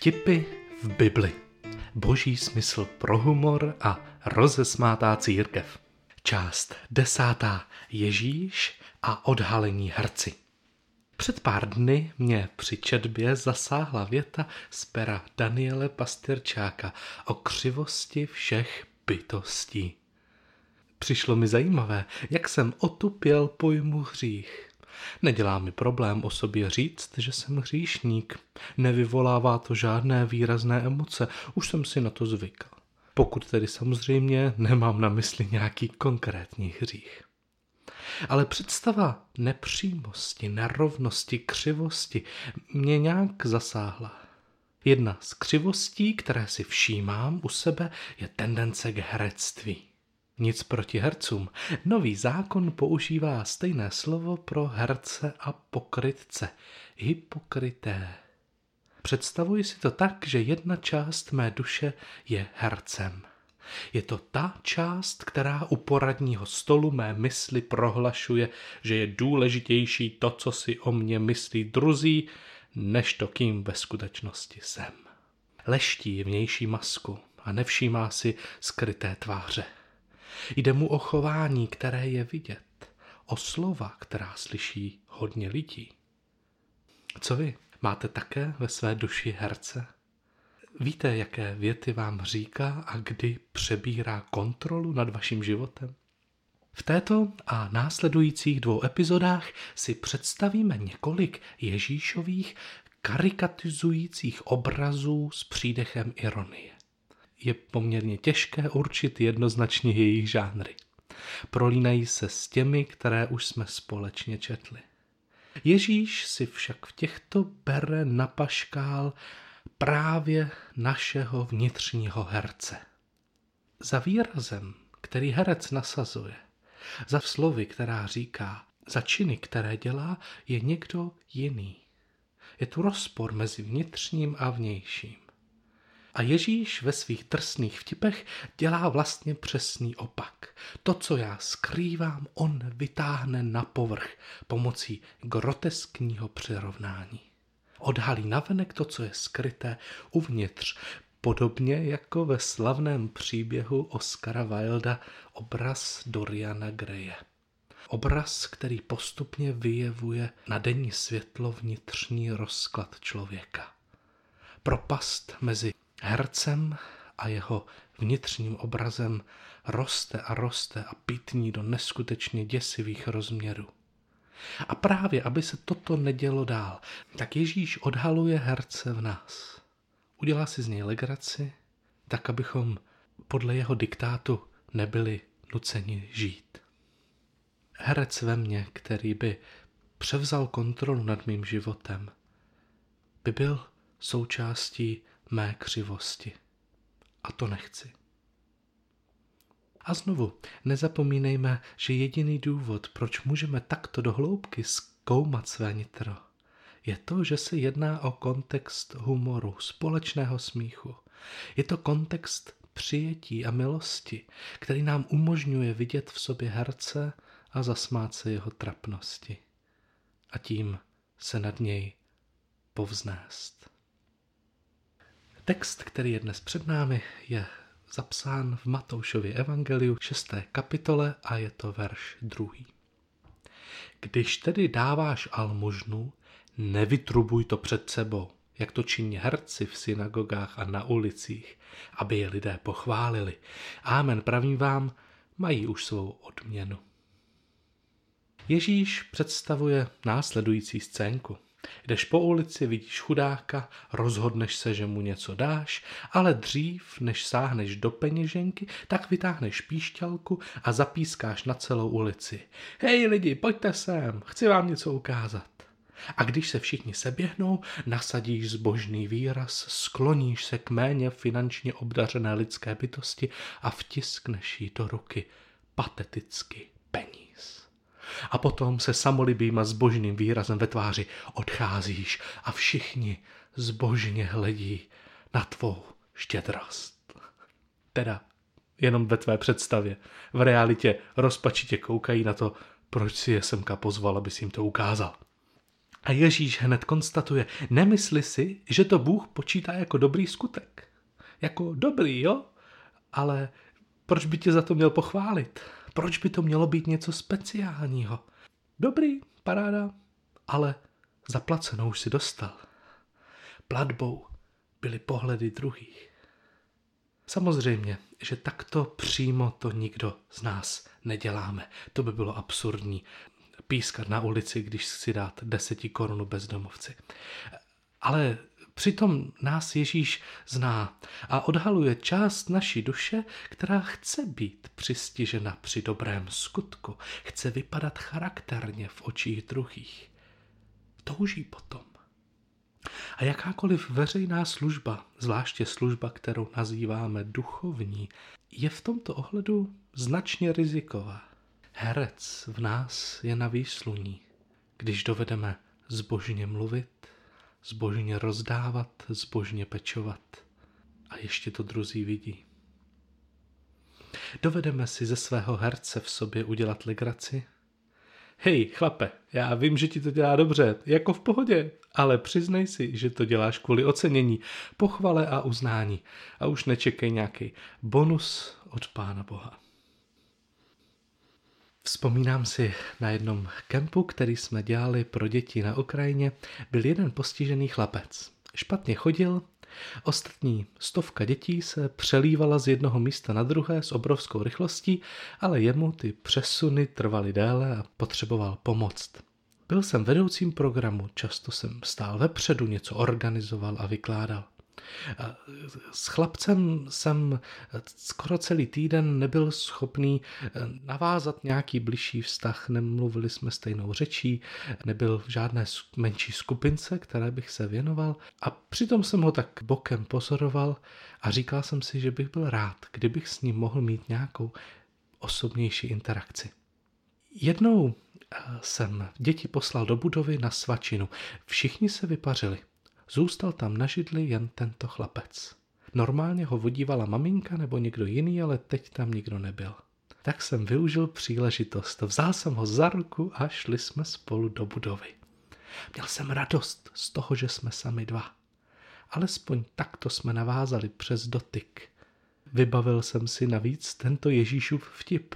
Vtipy v Bibli. Boží smysl pro humor a rozesmátá církev. Část desátá. Ježíš a odhalení herci. Před pár dny mě při četbě zasáhla věta z pera Daniele Pastyrčáka o křivosti všech bytostí. Přišlo mi zajímavé, jak jsem otupěl pojmu hřích. Nedělá mi problém o sobě říct, že jsem hříšník. Nevyvolává to žádné výrazné emoce, už jsem si na to zvykl. Pokud tedy samozřejmě nemám na mysli nějaký konkrétní hřích. Ale představa nepřímosti, nerovnosti, křivosti mě nějak zasáhla. Jedna z křivostí, které si všímám u sebe, je tendence k herectví. Nic proti hercům. Nový zákon používá stejné slovo pro herce a pokrytce. Hypokrité. Představuji si to tak, že jedna část mé duše je hercem. Je to ta část, která u poradního stolu mé mysli prohlašuje, že je důležitější to, co si o mě myslí druzí, než to, kým ve skutečnosti jsem. Leští vnější masku a nevšímá si skryté tváře. Jde mu o chování, které je vidět, o slova, která slyší hodně lidí. Co vy? Máte také ve své duši herce? Víte, jaké věty vám říká a kdy přebírá kontrolu nad vaším životem? V této a následujících dvou epizodách si představíme několik Ježíšových karikatizujících obrazů s přídechem ironie je poměrně těžké určit jednoznačně jejich žánry. Prolínají se s těmi, které už jsme společně četli. Ježíš si však v těchto bere na paškál právě našeho vnitřního herce. Za výrazem, který herec nasazuje, za slovy, která říká, za činy, které dělá, je někdo jiný. Je tu rozpor mezi vnitřním a vnějším. A Ježíš ve svých drsných vtipech dělá vlastně přesný opak. To, co já skrývám, on vytáhne na povrch pomocí groteskního přirovnání. Odhalí navenek to, co je skryté uvnitř, podobně jako ve slavném příběhu Oscara Wilda obraz Doriana Greje. Obraz, který postupně vyjevuje na denní světlo vnitřní rozklad člověka. Propast mezi hercem a jeho vnitřním obrazem roste a roste a pitní do neskutečně děsivých rozměrů. A právě, aby se toto nedělo dál, tak Ježíš odhaluje herce v nás. Udělá si z něj legraci, tak abychom podle jeho diktátu nebyli nuceni žít. Herec ve mně, který by převzal kontrolu nad mým životem, by byl součástí mé křivosti. A to nechci. A znovu, nezapomínejme, že jediný důvod, proč můžeme takto dohloubky zkoumat své nitro, je to, že se jedná o kontext humoru, společného smíchu. Je to kontext přijetí a milosti, který nám umožňuje vidět v sobě herce a zasmát se jeho trapnosti. A tím se nad něj povznést. Text, který je dnes před námi, je zapsán v Matoušově evangeliu 6. kapitole a je to verš druhý. Když tedy dáváš almužnu, nevytrubuj to před sebou, jak to činí herci v synagogách a na ulicích, aby je lidé pochválili. Amen, pravím vám, mají už svou odměnu. Ježíš představuje následující scénku. Jdeš po ulici, vidíš chudáka, rozhodneš se, že mu něco dáš, ale dřív, než sáhneš do peněženky, tak vytáhneš píšťalku a zapískáš na celou ulici. Hej lidi, pojďte sem, chci vám něco ukázat. A když se všichni seběhnou, nasadíš zbožný výraz, skloníš se k méně finančně obdařené lidské bytosti a vtiskneš jí do ruky pateticky a potom se samolibým a zbožným výrazem ve tváři odcházíš a všichni zbožně hledí na tvou štědrost. Teda jenom ve tvé představě. V realitě rozpačitě koukají na to, proč si je semka pozval, aby si jim to ukázal. A Ježíš hned konstatuje, nemysli si, že to Bůh počítá jako dobrý skutek. Jako dobrý, jo? Ale proč by tě za to měl pochválit? Proč by to mělo být něco speciálního? Dobrý, paráda, ale zaplacenou už si dostal. Platbou byly pohledy druhých. Samozřejmě, že takto přímo to nikdo z nás neděláme. To by bylo absurdní pískat na ulici, když si dát deseti korunu bezdomovci. Ale přitom nás Ježíš zná a odhaluje část naší duše, která chce být přistižena při dobrém skutku, chce vypadat charakterně v očích druhých. Touží potom. A jakákoliv veřejná služba, zvláště služba, kterou nazýváme duchovní, je v tomto ohledu značně riziková. Herec v nás je na výsluní, když dovedeme zbožně mluvit, zbožně rozdávat, zbožně pečovat. A ještě to druzí vidí. Dovedeme si ze svého herce v sobě udělat legraci? Hej, chlape, já vím, že ti to dělá dobře, jako v pohodě, ale přiznej si, že to děláš kvůli ocenění, pochvale a uznání a už nečekej nějaký bonus od Pána Boha. Vzpomínám si na jednom kempu, který jsme dělali pro děti na Ukrajině, byl jeden postižený chlapec. Špatně chodil, ostatní stovka dětí se přelívala z jednoho místa na druhé s obrovskou rychlostí, ale jemu ty přesuny trvaly déle a potřeboval pomoct. Byl jsem vedoucím programu, často jsem stál vepředu, něco organizoval a vykládal. S chlapcem jsem skoro celý týden nebyl schopný eh, navázat nějaký bližší vztah, nemluvili jsme stejnou řečí, nebyl v žádné menší skupince, které bych se věnoval a přitom jsem ho tak bokem pozoroval a říkal jsem si, že bych byl rád, kdybych s ním mohl mít nějakou osobnější interakci. Jednou eh, jsem děti poslal do budovy na svačinu. Všichni se vypařili. Zůstal tam na židli jen tento chlapec. Normálně ho vodívala maminka nebo někdo jiný, ale teď tam nikdo nebyl. Tak jsem využil příležitost, vzal jsem ho za ruku a šli jsme spolu do budovy. Měl jsem radost z toho, že jsme sami dva. Alespoň takto jsme navázali přes dotyk. Vybavil jsem si navíc tento Ježíšův vtip.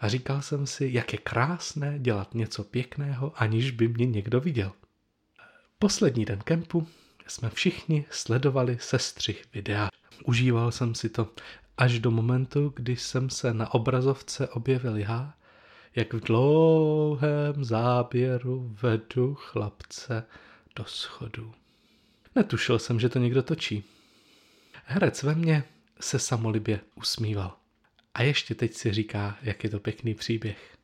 A říkal jsem si, jak je krásné dělat něco pěkného, aniž by mě někdo viděl. Poslední den kempu jsme všichni sledovali sestřih videa. Užíval jsem si to až do momentu, kdy jsem se na obrazovce objevil já, jak v dlouhém záběru vedu chlapce do schodu. Netušil jsem, že to někdo točí. Herec ve mně se samolibě usmíval. A ještě teď si říká, jak je to pěkný příběh.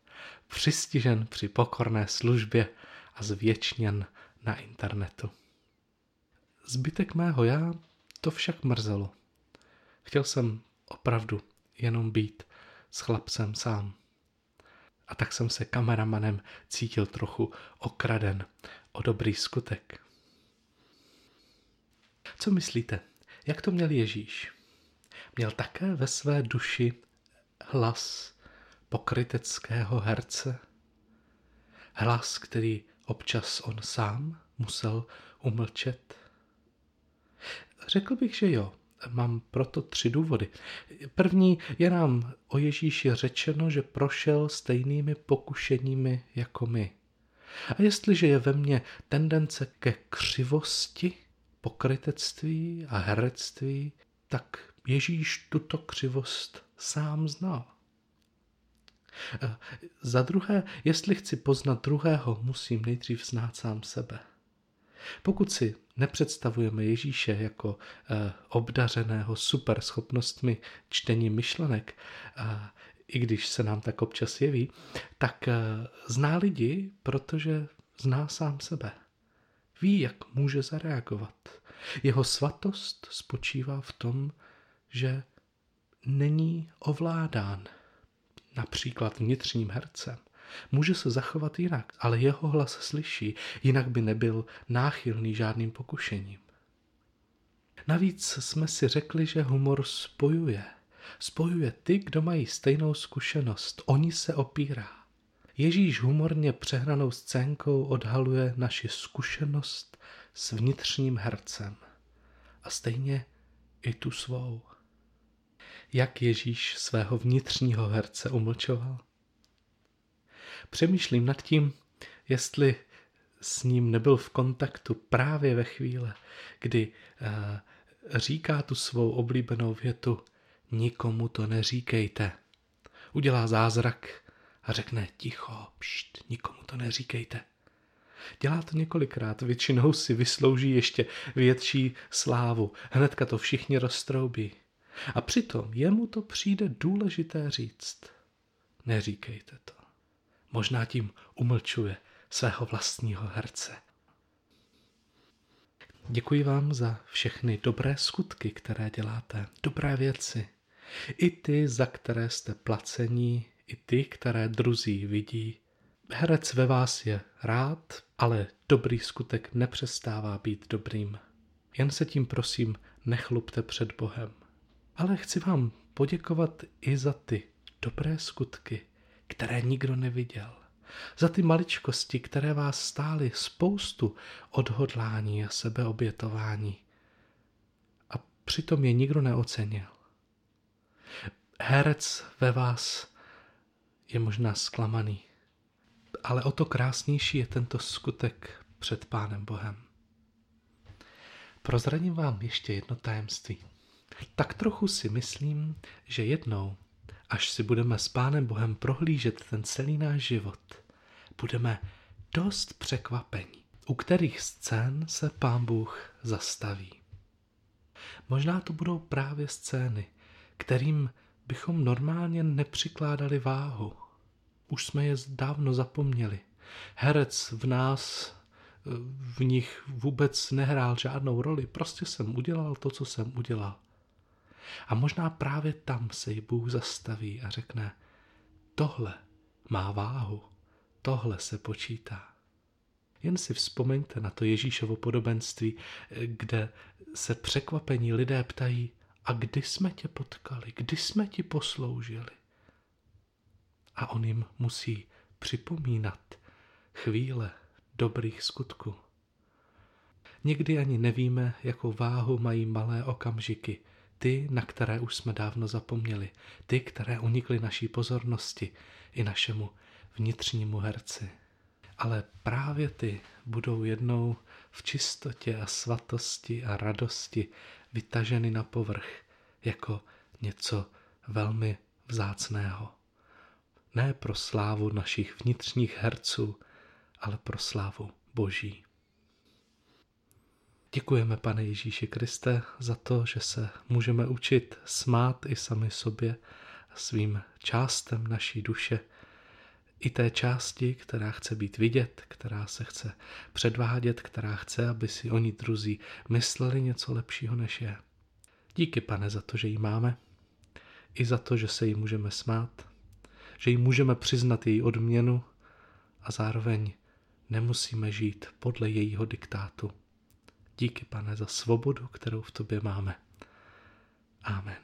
Přistižen při pokorné službě a zvěčněn na internetu. Zbytek mého já to však mrzelo. Chtěl jsem opravdu jenom být s chlapcem sám. A tak jsem se kameramanem cítil trochu okraden o dobrý skutek. Co myslíte, jak to měl Ježíš? Měl také ve své duši hlas pokryteckého herce? Hlas, který občas on sám musel umlčet? Řekl bych, že jo. Mám proto tři důvody. První je nám o Ježíši řečeno, že prošel stejnými pokušeními jako my. A jestliže je ve mně tendence ke křivosti, pokrytectví a herectví, tak Ježíš tuto křivost sám znal. Za druhé, jestli chci poznat druhého, musím nejdřív znát sám sebe. Pokud si nepředstavujeme Ježíše jako eh, obdařeného super schopnostmi čtení myšlenek, eh, i když se nám tak občas jeví, tak eh, zná lidi, protože zná sám sebe. Ví, jak může zareagovat. Jeho svatost spočívá v tom, že není ovládán například vnitřním hercem. Může se zachovat jinak, ale jeho hlas slyší, jinak by nebyl náchylný žádným pokušením. Navíc jsme si řekli, že humor spojuje. Spojuje ty, kdo mají stejnou zkušenost. Oni se opírá. Ježíš humorně přehranou scénkou odhaluje naši zkušenost s vnitřním hercem a stejně i tu svou. Jak Ježíš svého vnitřního herce umlčoval? Přemýšlím nad tím, jestli s ním nebyl v kontaktu právě ve chvíli, kdy uh, říká tu svou oblíbenou větu nikomu to neříkejte. Udělá zázrak a řekne ticho, pšt, nikomu to neříkejte. Dělá to několikrát, většinou si vyslouží ještě větší slávu. Hnedka to všichni roztroubí. A přitom jemu to přijde důležité říct. Neříkejte to. Možná tím umlčuje svého vlastního herce. Děkuji vám za všechny dobré skutky, které děláte, dobré věci. I ty, za které jste placení, i ty, které druzí vidí. Herec ve vás je rád, ale dobrý skutek nepřestává být dobrým. Jen se tím prosím nechlupte před Bohem. Ale chci vám poděkovat i za ty dobré skutky, které nikdo neviděl. Za ty maličkosti, které vás stály spoustu odhodlání a sebeobětování. A přitom je nikdo neocenil. Herec ve vás je možná zklamaný, ale o to krásnější je tento skutek před Pánem Bohem. Prozradím vám ještě jedno tajemství. Tak trochu si myslím, že jednou, až si budeme s Pánem Bohem prohlížet ten celý náš život, budeme dost překvapení, u kterých scén se Pán Bůh zastaví. Možná to budou právě scény, kterým bychom normálně nepřikládali váhu. Už jsme je dávno zapomněli. Herec v nás, v nich vůbec nehrál žádnou roli, prostě jsem udělal to, co jsem udělal. A možná právě tam se jí Bůh zastaví a řekne, tohle má váhu, tohle se počítá. Jen si vzpomeňte na to Ježíšovo podobenství, kde se překvapení lidé ptají, a kdy jsme tě potkali, kdy jsme ti posloužili. A on jim musí připomínat chvíle dobrých skutků. Někdy ani nevíme, jakou váhu mají malé okamžiky, ty, na které už jsme dávno zapomněli, ty, které unikly naší pozornosti i našemu vnitřnímu herci. Ale právě ty budou jednou v čistotě a svatosti a radosti vytaženy na povrch jako něco velmi vzácného. Ne pro slávu našich vnitřních herců, ale pro slávu Boží. Děkujeme, pane Ježíši Kriste, za to, že se můžeme učit smát i sami sobě svým částem naší duše, i té části, která chce být vidět, která se chce předvádět, která chce, aby si oni druzí mysleli něco lepšího než je. Díky, pane, za to, že ji máme, i za to, že se jí můžeme smát, že jí můžeme přiznat její odměnu a zároveň nemusíme žít podle jejího diktátu. Díky, pane, za svobodu, kterou v tobě máme. Amen.